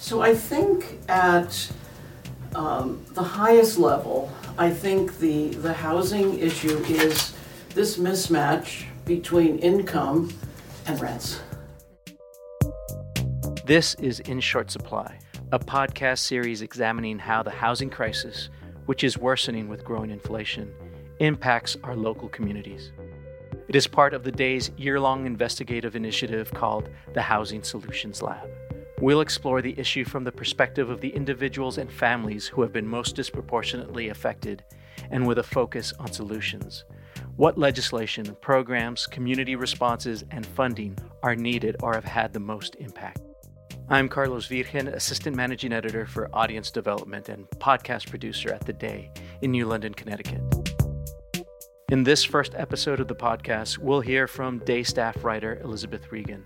So I think at um, the highest level, I think the, the housing issue is this mismatch between income and rents. This is In Short Supply, a podcast series examining how the housing crisis, which is worsening with growing inflation, impacts our local communities. It is part of the day's year long investigative initiative called the Housing Solutions Lab. We'll explore the issue from the perspective of the individuals and families who have been most disproportionately affected and with a focus on solutions. What legislation, programs, community responses, and funding are needed or have had the most impact? I'm Carlos Virgen, Assistant Managing Editor for Audience Development and podcast producer at The Day in New London, Connecticut. In this first episode of the podcast, we'll hear from day staff writer Elizabeth Regan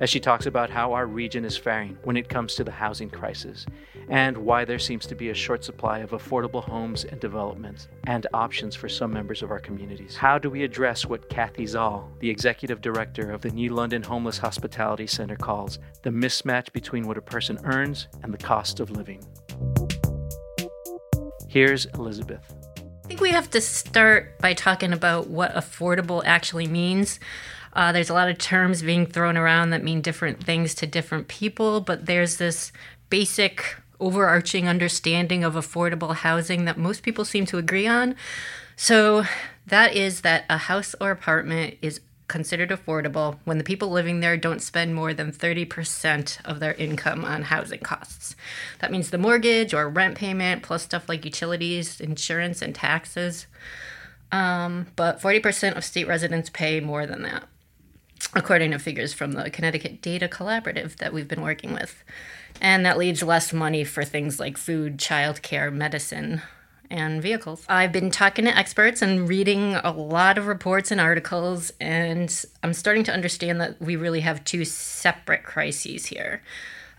as she talks about how our region is faring when it comes to the housing crisis and why there seems to be a short supply of affordable homes and developments and options for some members of our communities. How do we address what Cathy Zall, the executive director of the New London Homeless Hospitality Center, calls the mismatch between what a person earns and the cost of living? Here's Elizabeth. I think we have to start by talking about what affordable actually means. Uh, there's a lot of terms being thrown around that mean different things to different people, but there's this basic overarching understanding of affordable housing that most people seem to agree on. So that is that a house or apartment is considered affordable when the people living there don't spend more than 30% of their income on housing costs. That means the mortgage or rent payment, plus stuff like utilities, insurance, and taxes. Um, but 40% of state residents pay more than that, according to figures from the Connecticut Data Collaborative that we've been working with. And that leaves less money for things like food, childcare, medicine, and vehicles. I've been talking to experts and reading a lot of reports and articles, and I'm starting to understand that we really have two separate crises here.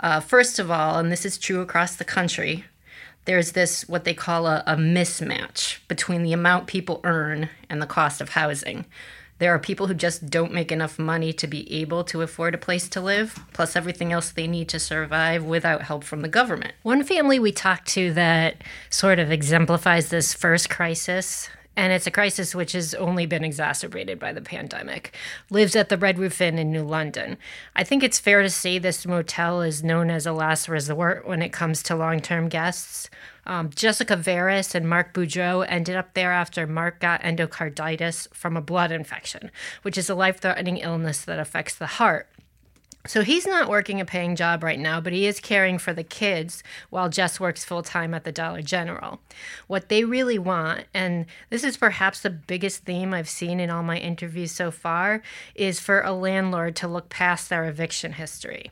Uh, first of all, and this is true across the country, there's this what they call a, a mismatch between the amount people earn and the cost of housing. There are people who just don't make enough money to be able to afford a place to live, plus everything else they need to survive without help from the government. One family we talked to that sort of exemplifies this first crisis and it's a crisis which has only been exacerbated by the pandemic, lives at the Red Roof Inn in New London. I think it's fair to say this motel is known as a last resort when it comes to long term guests. Um, Jessica Veras and Mark Boudreau ended up there after Mark got endocarditis from a blood infection, which is a life threatening illness that affects the heart. So he's not working a paying job right now, but he is caring for the kids while Jess works full time at the Dollar General. What they really want, and this is perhaps the biggest theme I've seen in all my interviews so far, is for a landlord to look past their eviction history.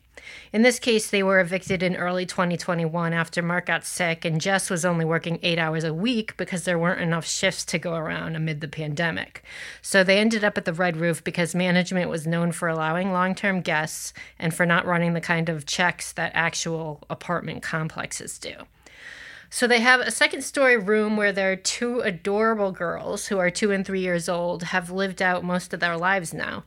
In this case, they were evicted in early 2021 after Mark got sick, and Jess was only working eight hours a week because there weren't enough shifts to go around amid the pandemic. So they ended up at the Red Roof because management was known for allowing long term guests and for not running the kind of checks that actual apartment complexes do. So they have a second story room where their two adorable girls, who are two and three years old, have lived out most of their lives now.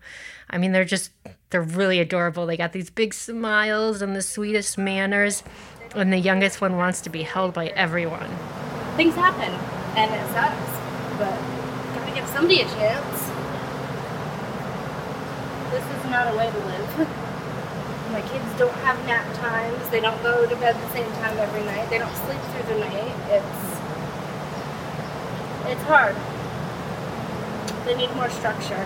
I mean, they're just, they're really adorable. They got these big smiles and the sweetest manners, and the youngest one wants to be held by everyone. Things happen, and it sucks, but gotta give somebody a chance. This is not a way to live. My kids don't have nap times. They don't go to bed the same time every night. They don't sleep through the night. It's it's hard. They need more structure.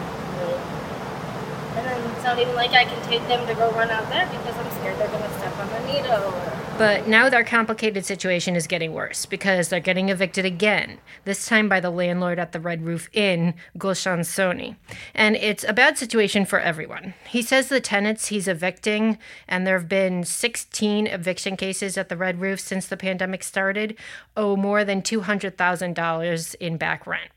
And then it's not even like I can take them to go run out there because I'm scared they're to step on a needle. Or... But now their complicated situation is getting worse because they're getting evicted again, this time by the landlord at the Red Roof Inn, Gulshan Soni. And it's a bad situation for everyone. He says the tenants he's evicting, and there have been 16 eviction cases at the Red Roof since the pandemic started, owe more than $200,000 in back rent.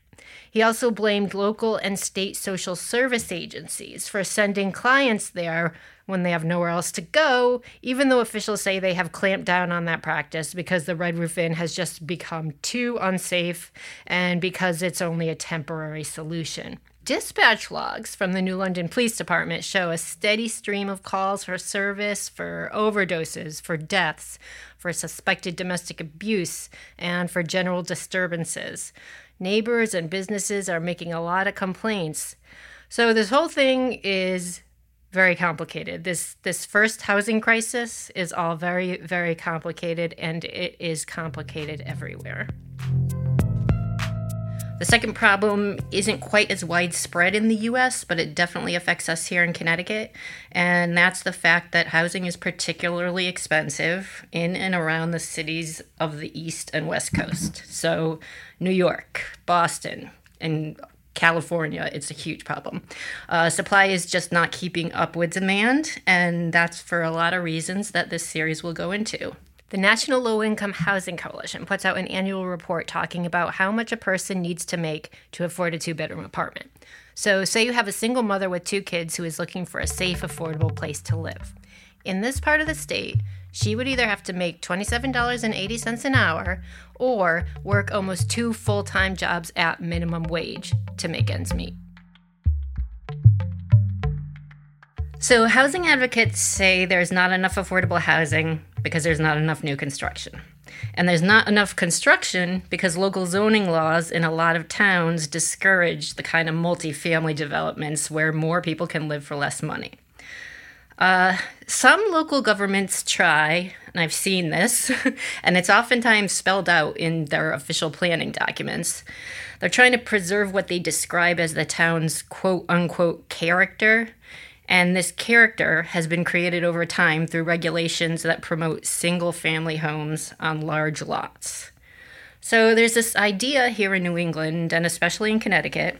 He also blamed local and state social service agencies for sending clients there when they have nowhere else to go, even though officials say they have clamped down on that practice because the Red Roof Inn has just become too unsafe and because it's only a temporary solution. Dispatch logs from the New London Police Department show a steady stream of calls for service, for overdoses, for deaths, for suspected domestic abuse, and for general disturbances. Neighbors and businesses are making a lot of complaints. So this whole thing is very complicated. This this first housing crisis is all very very complicated and it is complicated everywhere. The second problem isn't quite as widespread in the US, but it definitely affects us here in Connecticut. And that's the fact that housing is particularly expensive in and around the cities of the East and West Coast. So, New York, Boston, and California, it's a huge problem. Uh, supply is just not keeping up with demand, and that's for a lot of reasons that this series will go into. The National Low Income Housing Coalition puts out an annual report talking about how much a person needs to make to afford a two bedroom apartment. So, say you have a single mother with two kids who is looking for a safe, affordable place to live. In this part of the state, she would either have to make $27.80 an hour or work almost two full time jobs at minimum wage to make ends meet. So, housing advocates say there's not enough affordable housing because there's not enough new construction. And there's not enough construction because local zoning laws in a lot of towns discourage the kind of multifamily developments where more people can live for less money. Uh, some local governments try, and I've seen this, and it's oftentimes spelled out in their official planning documents. They're trying to preserve what they describe as the town's quote unquote character and this character has been created over time through regulations that promote single family homes on large lots. So there's this idea here in New England, and especially in Connecticut,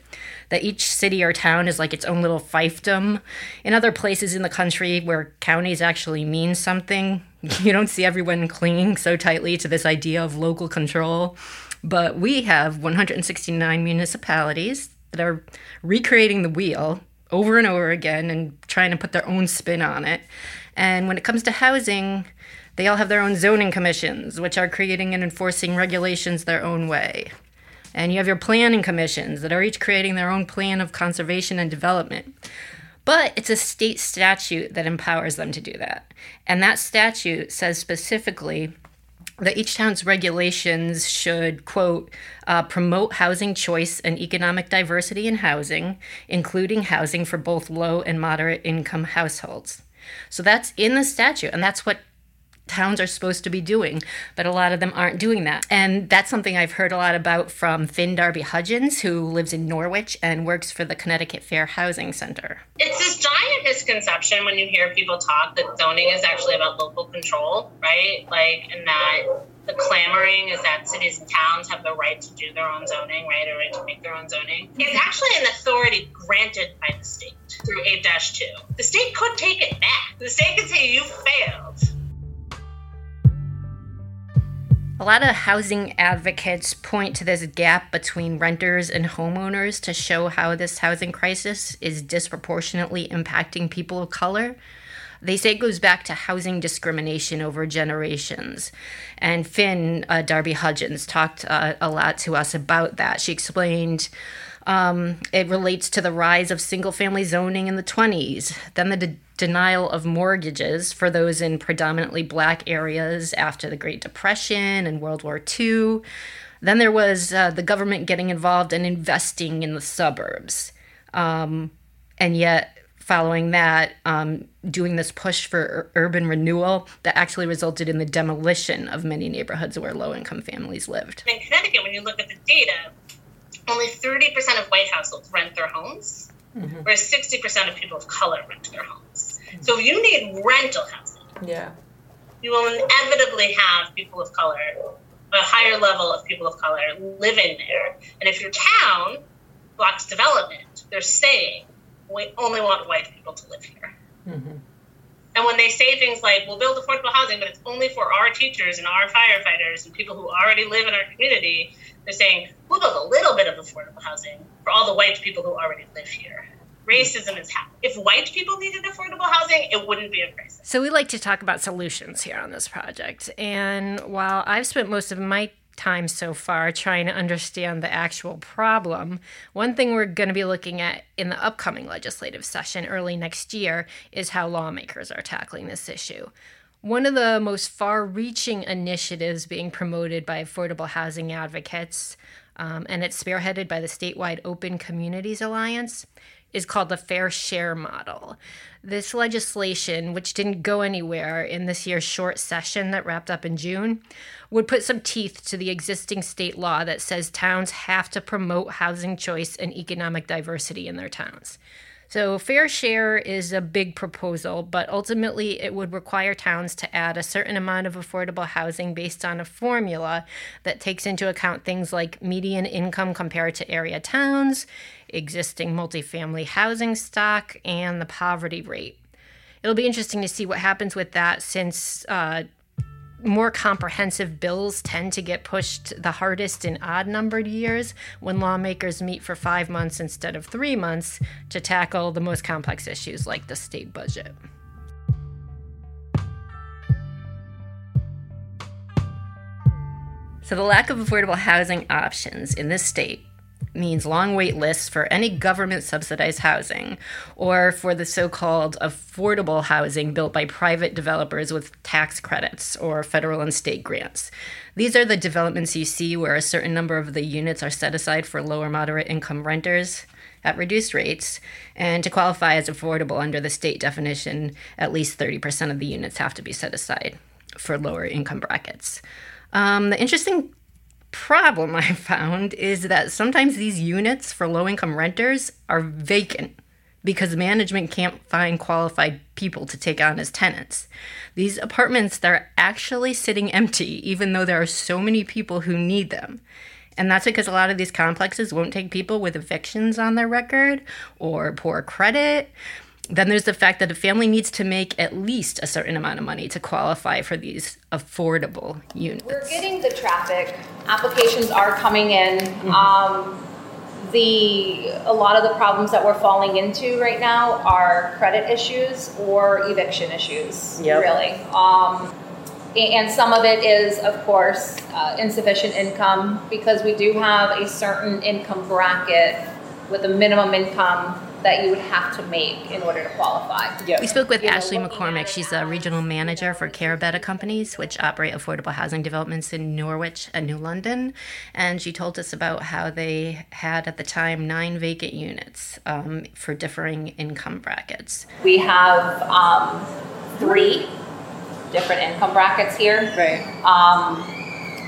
that each city or town is like its own little fiefdom. In other places in the country where counties actually mean something, you don't see everyone clinging so tightly to this idea of local control. But we have 169 municipalities that are recreating the wheel over and over again and trying to put their own spin on it. And when it comes to housing, they all have their own zoning commissions, which are creating and enforcing regulations their own way. And you have your planning commissions that are each creating their own plan of conservation and development. But it's a state statute that empowers them to do that. And that statute says specifically that each town's regulations should, quote, uh, promote housing choice and economic diversity in housing, including housing for both low and moderate income households. So that's in the statute, and that's what towns are supposed to be doing, but a lot of them aren't doing that. And that's something I've heard a lot about from Finn Darby Hudgens, who lives in Norwich and works for the Connecticut Fair Housing Center. It's this giant misconception when you hear people talk that zoning is actually about local control, right? Like, and that the clamoring is that cities and towns have the right to do their own zoning, right, or right to make their own zoning. It's actually an authority granted by the state through 8 2. The state could take it back. The state could say, You failed A lot of housing advocates point to this gap between renters and homeowners to show how this housing crisis is disproportionately impacting people of color. They say it goes back to housing discrimination over generations. And Finn uh, Darby Hudgens talked uh, a lot to us about that. She explained um, it relates to the rise of single family zoning in the 20s, then the de- denial of mortgages for those in predominantly black areas after the Great Depression and World War II. Then there was uh, the government getting involved and investing in the suburbs. Um, and yet, following that, um, doing this push for ur- urban renewal that actually resulted in the demolition of many neighborhoods where low income families lived. In Connecticut, when you look at the data, only 30% of white households rent their homes, mm-hmm. whereas 60% of people of color rent their homes. Mm-hmm. So if you need rental housing, yeah, you will inevitably have people of color, a higher level of people of color living there. And if your town blocks development, they're saying we only want white people to live here. Mm-hmm. And when they say things like, we'll build affordable housing, but it's only for our teachers and our firefighters and people who already live in our community, they're saying, we'll build a little bit of affordable housing for all the white people who already live here. Racism is happening. If white people needed affordable housing, it wouldn't be a crisis. So, we like to talk about solutions here on this project. And while I've spent most of my time so far trying to understand the actual problem. One thing we're going to be looking at in the upcoming legislative session early next year is how lawmakers are tackling this issue. One of the most far reaching initiatives being promoted by affordable housing advocates, um, and it's spearheaded by the statewide Open Communities Alliance, is called the Fair Share Model. This legislation, which didn't go anywhere in this year's short session that wrapped up in June, would put some teeth to the existing state law that says towns have to promote housing choice and economic diversity in their towns. So, fair share is a big proposal, but ultimately it would require towns to add a certain amount of affordable housing based on a formula that takes into account things like median income compared to area towns, existing multifamily housing stock, and the poverty rate. It'll be interesting to see what happens with that since uh, more comprehensive bills tend to get pushed the hardest in odd numbered years when lawmakers meet for five months instead of three months to tackle the most complex issues like the state budget. So, the lack of affordable housing options in this state means long wait lists for any government subsidized housing or for the so called affordable housing built by private developers with tax credits or federal and state grants. These are the developments you see where a certain number of the units are set aside for lower moderate income renters at reduced rates. And to qualify as affordable under the state definition, at least 30% of the units have to be set aside for lower income brackets. Um, the interesting problem I found is that sometimes these units for low income renters are vacant because management can't find qualified people to take on as tenants. These apartments they're actually sitting empty even though there are so many people who need them. And that's because a lot of these complexes won't take people with evictions on their record or poor credit then there's the fact that a family needs to make at least a certain amount of money to qualify for these affordable units. We're getting the traffic. Applications are coming in. Mm-hmm. Um, the a lot of the problems that we're falling into right now are credit issues or eviction issues. Yep. Really. Um, and some of it is, of course, uh, insufficient income because we do have a certain income bracket with a minimum income that you would have to make in order to qualify. Yeah. We spoke with you Ashley know, McCormick. She's a regional manager for Carabetta Companies, which operate affordable housing developments in Norwich and New London. And she told us about how they had at the time nine vacant units um, for differing income brackets. We have um, three different income brackets here. Right. Um,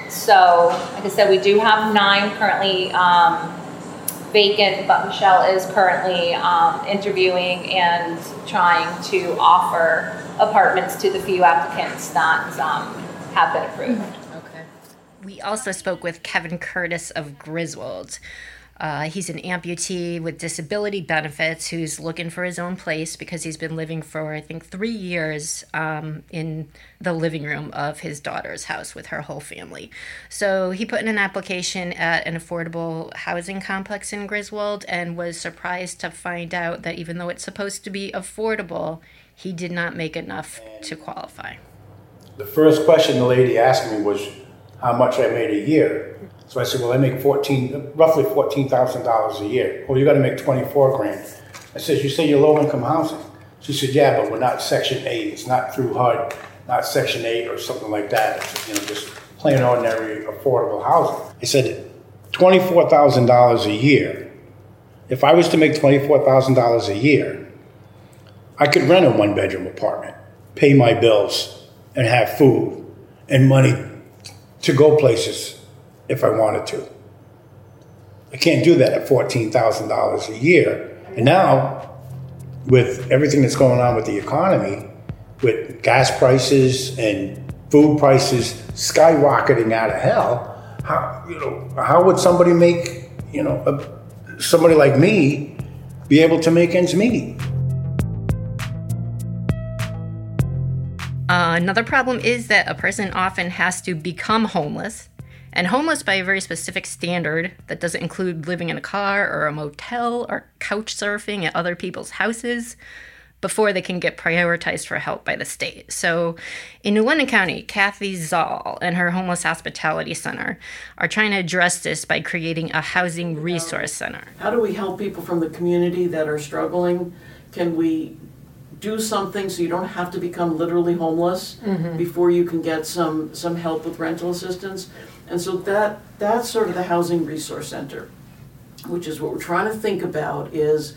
so, like I said, we do have nine currently um, vacant, but Michelle is currently um, interviewing and trying to offer apartments to the few applicants that um, have been approved. Okay. We also spoke with Kevin Curtis of Griswold. Uh, he's an amputee with disability benefits who's looking for his own place because he's been living for, I think, three years um, in the living room of his daughter's house with her whole family. So he put in an application at an affordable housing complex in Griswold and was surprised to find out that even though it's supposed to be affordable, he did not make enough to qualify. The first question the lady asked me was how much I made a year. So I said, well, I make fourteen, roughly fourteen thousand dollars a year. Well, you got to make twenty-four grand. I said, you say you're low-income housing. She said, yeah, but we're not Section Eight. It's not through HUD, not Section Eight or something like that. It's, you know, just plain ordinary affordable housing. I said, twenty-four thousand dollars a year. If I was to make twenty-four thousand dollars a year, I could rent a one-bedroom apartment, pay my bills, and have food and money to go places if I wanted to. I can't do that at $14,000 a year. And now, with everything that's going on with the economy, with gas prices and food prices skyrocketing out of hell, how, you know, how would somebody make, you know, a, somebody like me be able to make ends meet? Another problem is that a person often has to become homeless and homeless by a very specific standard that doesn't include living in a car or a motel or couch surfing at other people's houses. before they can get prioritized for help by the state. So in New London County, Cathy Zall and her Homeless Hospitality Center are trying to address this by creating a housing resource center. How do we help people from the community that are struggling? Can we do something so you don't have to become literally homeless before you can get some, some help with rental assistance? And so that, that's sort of the Housing Resource Center, which is what we're trying to think about is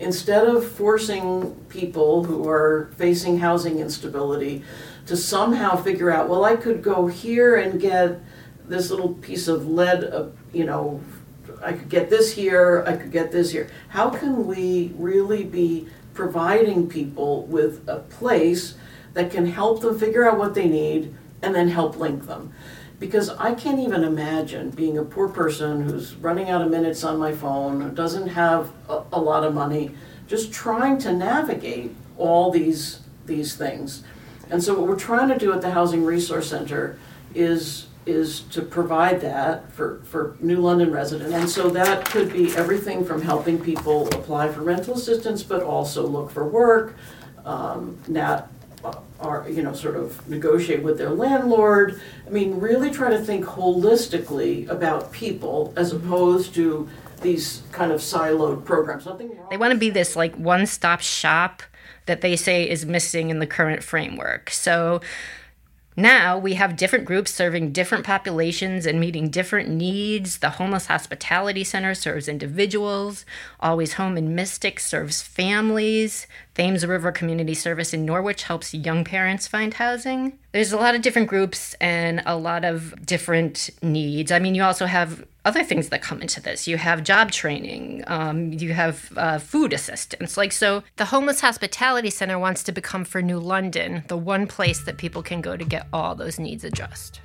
instead of forcing people who are facing housing instability to somehow figure out, well, I could go here and get this little piece of lead, uh, you know, I could get this here, I could get this here. How can we really be providing people with a place that can help them figure out what they need and then help link them? Because I can't even imagine being a poor person who's running out of minutes on my phone, who doesn't have a, a lot of money, just trying to navigate all these these things. And so what we're trying to do at the Housing Resource Center is is to provide that for, for New London residents. And so that could be everything from helping people apply for rental assistance, but also look for work, um, not, are, you know, sort of negotiate with their landlord. I mean, really try to think holistically about people as opposed to these kind of siloed programs. Nothing wrong. They want to be this like one stop shop that they say is missing in the current framework. So now we have different groups serving different populations and meeting different needs. The Homeless Hospitality Center serves individuals. Always Home in Mystic serves families. Thames River Community Service in Norwich helps young parents find housing. There's a lot of different groups and a lot of different needs. I mean, you also have other things that come into this. You have job training, um, you have uh, food assistance. Like, so the Homeless Hospitality Center wants to become for New London the one place that people can go to get all those needs addressed.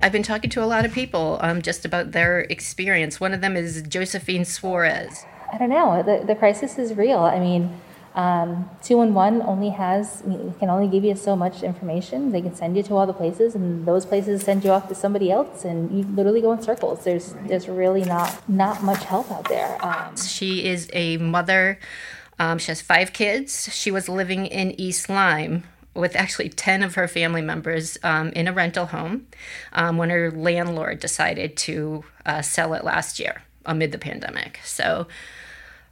I've been talking to a lot of people um, just about their experience. One of them is Josephine Suarez. I don't know. The, the crisis is real. I mean, um, 211 only has, can only give you so much information. They can send you to all the places, and those places send you off to somebody else, and you literally go in circles. There's, there's really not, not much help out there. Um, She is a mother. Um, she has five kids. She was living in East Lyme with actually 10 of her family members um, in a rental home um, when her landlord decided to uh, sell it last year amid the pandemic. So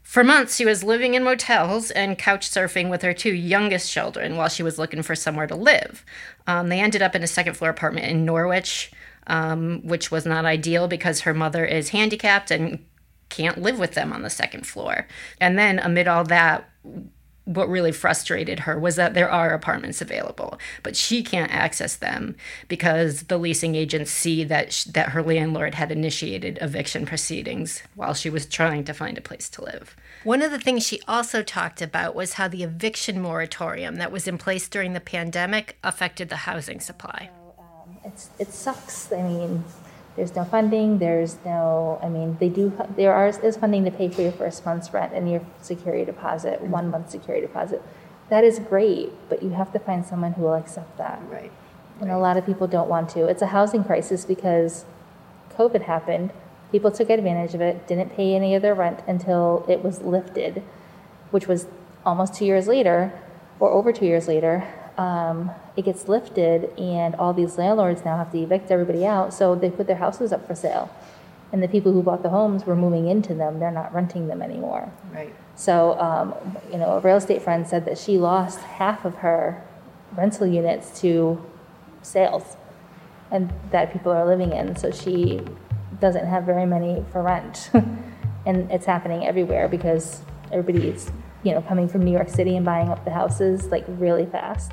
for months, she was living in motels and couch surfing with her two youngest children while she was looking for somewhere to live. Um, they ended up in a second floor apartment in Norwich, um, which was not ideal because her mother is handicapped and can't live with them on the second floor. And then, amid all that, what really frustrated her was that there are apartments available, but she can't access them because the leasing agents see that sh- that her landlord had initiated eviction proceedings while she was trying to find a place to live. One of the things she also talked about was how the eviction moratorium that was in place during the pandemic affected the housing supply. Um, it's, it sucks. I mean, there's no funding. There's no. I mean, they do. There are is funding to pay for your first month's rent and your security deposit, mm-hmm. one month security deposit. That is great, but you have to find someone who will accept that. Right. And a lot of people don't want to. It's a housing crisis because COVID happened. People took advantage of it, didn't pay any of their rent until it was lifted, which was almost two years later, or over two years later. Um, it gets lifted, and all these landlords now have to evict everybody out, so they put their houses up for sale. And the people who bought the homes were moving into them, they're not renting them anymore. Right. So, um, you know, a real estate friend said that she lost half of her rental units to sales and that people are living in. So she doesn't have very many for rent. and it's happening everywhere because everybody's, you know, coming from New York City and buying up the houses like really fast.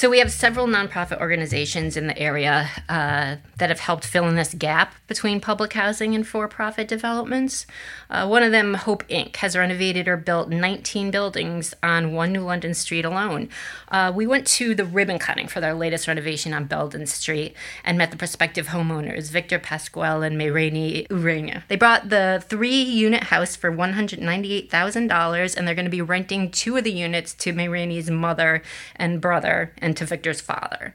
So we have several nonprofit organizations in the area uh, that have helped fill in this gap between public housing and for-profit developments. Uh, one of them, Hope Inc., has renovated or built 19 buildings on One New London Street alone. Uh, we went to the ribbon cutting for their latest renovation on Belden Street and met the prospective homeowners, Victor Pasquale and Mayrani Urania. They bought the three-unit house for $198,000, and they're going to be renting two of the units to Mayrani's mother and brother and to Victor's father.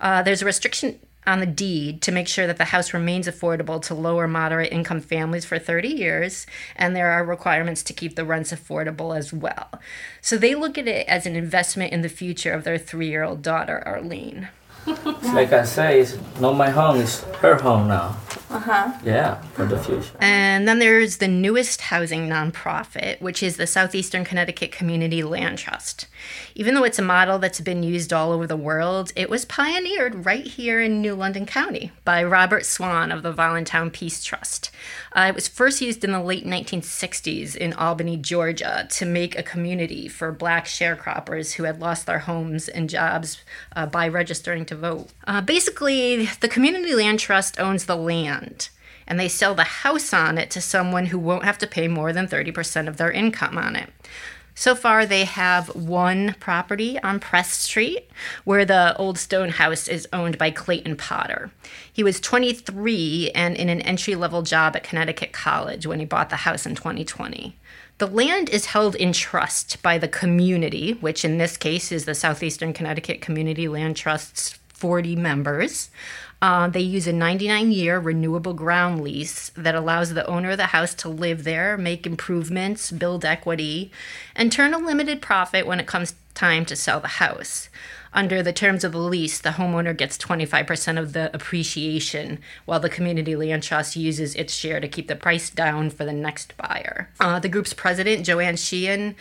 Uh, there's a restriction on the deed to make sure that the house remains affordable to lower moderate income families for 30 years, and there are requirements to keep the rents affordable as well. So they look at it as an investment in the future of their three year old daughter, Arlene. Like I say, it's not my home, it's her home now. Uh huh. Yeah, for the future. And then there's the newest housing nonprofit, which is the Southeastern Connecticut Community Land Trust. Even though it's a model that's been used all over the world, it was pioneered right here in New London County by Robert Swann of the Voluntown Peace Trust. Uh, it was first used in the late 1960s in Albany, Georgia, to make a community for black sharecroppers who had lost their homes and jobs uh, by registering to vote. Uh, basically, the Community Land Trust owns the land and they sell the house on it to someone who won't have to pay more than 30% of their income on it. So far, they have one property on Press Street where the old stone house is owned by Clayton Potter. He was 23 and in an entry level job at Connecticut College when he bought the house in 2020. The land is held in trust by the community, which in this case is the Southeastern Connecticut Community Land Trust's 40 members. Uh, they use a 99 year renewable ground lease that allows the owner of the house to live there, make improvements, build equity, and turn a limited profit when it comes time to sell the house. Under the terms of the lease, the homeowner gets 25% of the appreciation, while the community land trust uses its share to keep the price down for the next buyer. Uh, the group's president, Joanne Sheehan,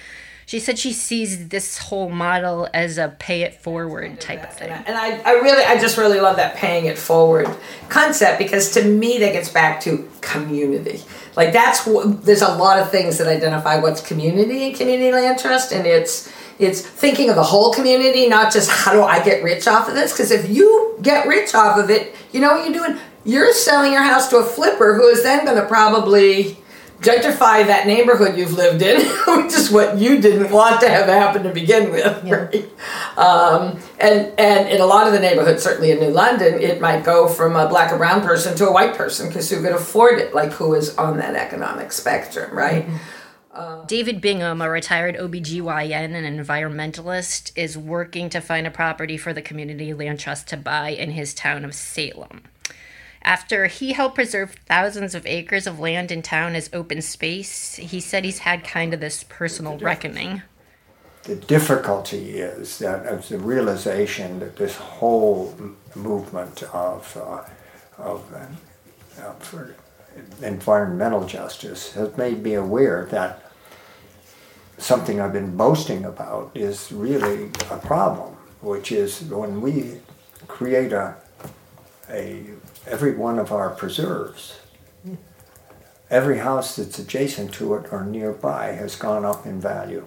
she said she sees this whole model as a pay it forward type of thing. And I, I really, I just really love that paying it forward concept because to me that gets back to community. Like that's what, there's a lot of things that identify what's community and community land trust, and it's it's thinking of the whole community, not just how do I get rich off of this. Because if you get rich off of it, you know what you're doing. You're selling your house to a flipper who is then going to probably gentrify that neighborhood you've lived in, which is what you didn't want to have happen to begin with, Yeah. right? Um, and and in a lot of the neighborhoods, certainly in New London, it might go from a black or brown person to a white person because who could afford it, like who is on that economic spectrum, right? David Bingham, a retired OBGYN and environmentalist, is working to find a property for the Community Land Trust to buy in his town of Salem. After he helped preserve thousands of acres of land in town as open space, he said he's had kind of this personal reckoning. The difficulty is that it's the realization that this whole movement of, uh, of, uh, uh, for environmental justice has made me aware that something I've been boasting about is really a problem, which is when we create a, a every one of our preserves, every house that's adjacent to it or nearby has gone up in value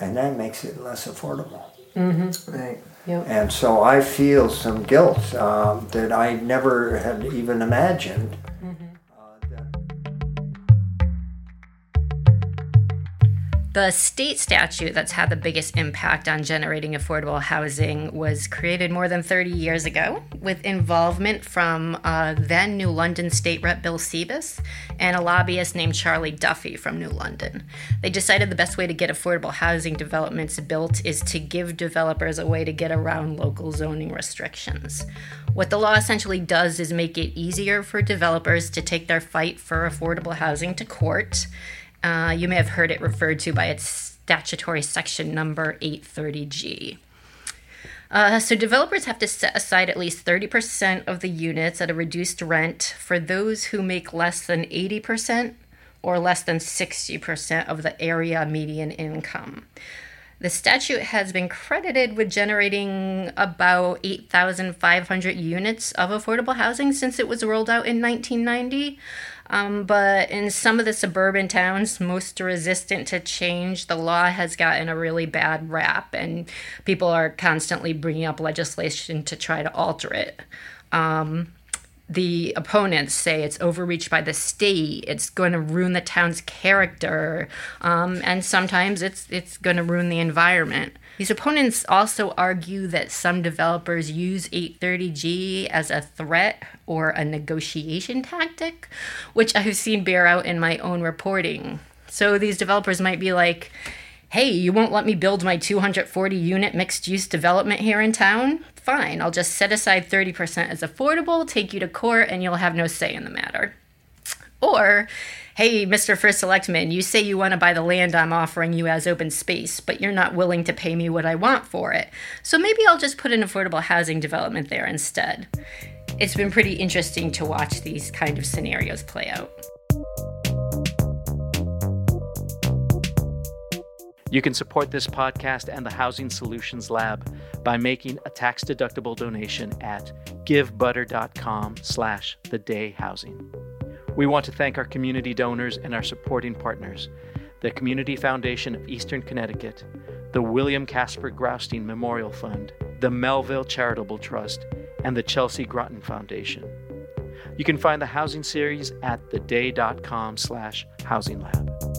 and that makes it less affordable. Right. And so I feel some guilt um, that I never had even imagined. uh, The state statute that's had the biggest impact on generating affordable housing was created more than 30 years ago with involvement from uh, then New London State Rep Bill Cibes and a lobbyist named Charlie Duffy from New London. They decided the best way to get affordable housing developments built is to give developers a way to get around local zoning restrictions. What the law essentially does is make it easier for developers to take their fight for affordable housing to court. Uh, you may have heard it referred to by its statutory section number 830G. Uh, so developers have to set aside at least 30% of the units at a reduced rent for those who make less than 80% or less than 60% of the area median income. The statute has been credited with generating about 8,500 units of affordable housing since it was rolled out in 1990. Um, but in some of the suburban towns most resistant to change, the law has gotten a really bad rap, and people are constantly bringing up legislation to try to alter it. Um, the opponents say it's overreach by the state. It's going to ruin the town's character, um, and sometimes it's it's going to ruin the environment. These opponents also argue that some developers use 830G as a threat or a negotiation tactic, which I've seen bear out in my own reporting. So these developers might be like, hey, you won't let me build my 240 unit mixed use development here in town? Fine, I'll just set aside 30% as affordable, take you to court, and you'll have no say in the matter. Or, hey, Mr. First Selectman, you say you want to buy the land I'm offering you as open space, but you're not willing to pay me what I want for it. So maybe I'll just put an affordable housing development there instead. It's been pretty interesting to watch these kind of scenarios play out. You can support this podcast and the Housing Solutions Lab by making a tax-deductible donation at givebutter.com slash the day housing. We want to thank our community donors and our supporting partners, the Community Foundation of Eastern Connecticut, the William Caspar Graustein Memorial Fund, the Melville Charitable Trust, and the Chelsea Groton Foundation. You can find the housing series at theday.com slash housing lab.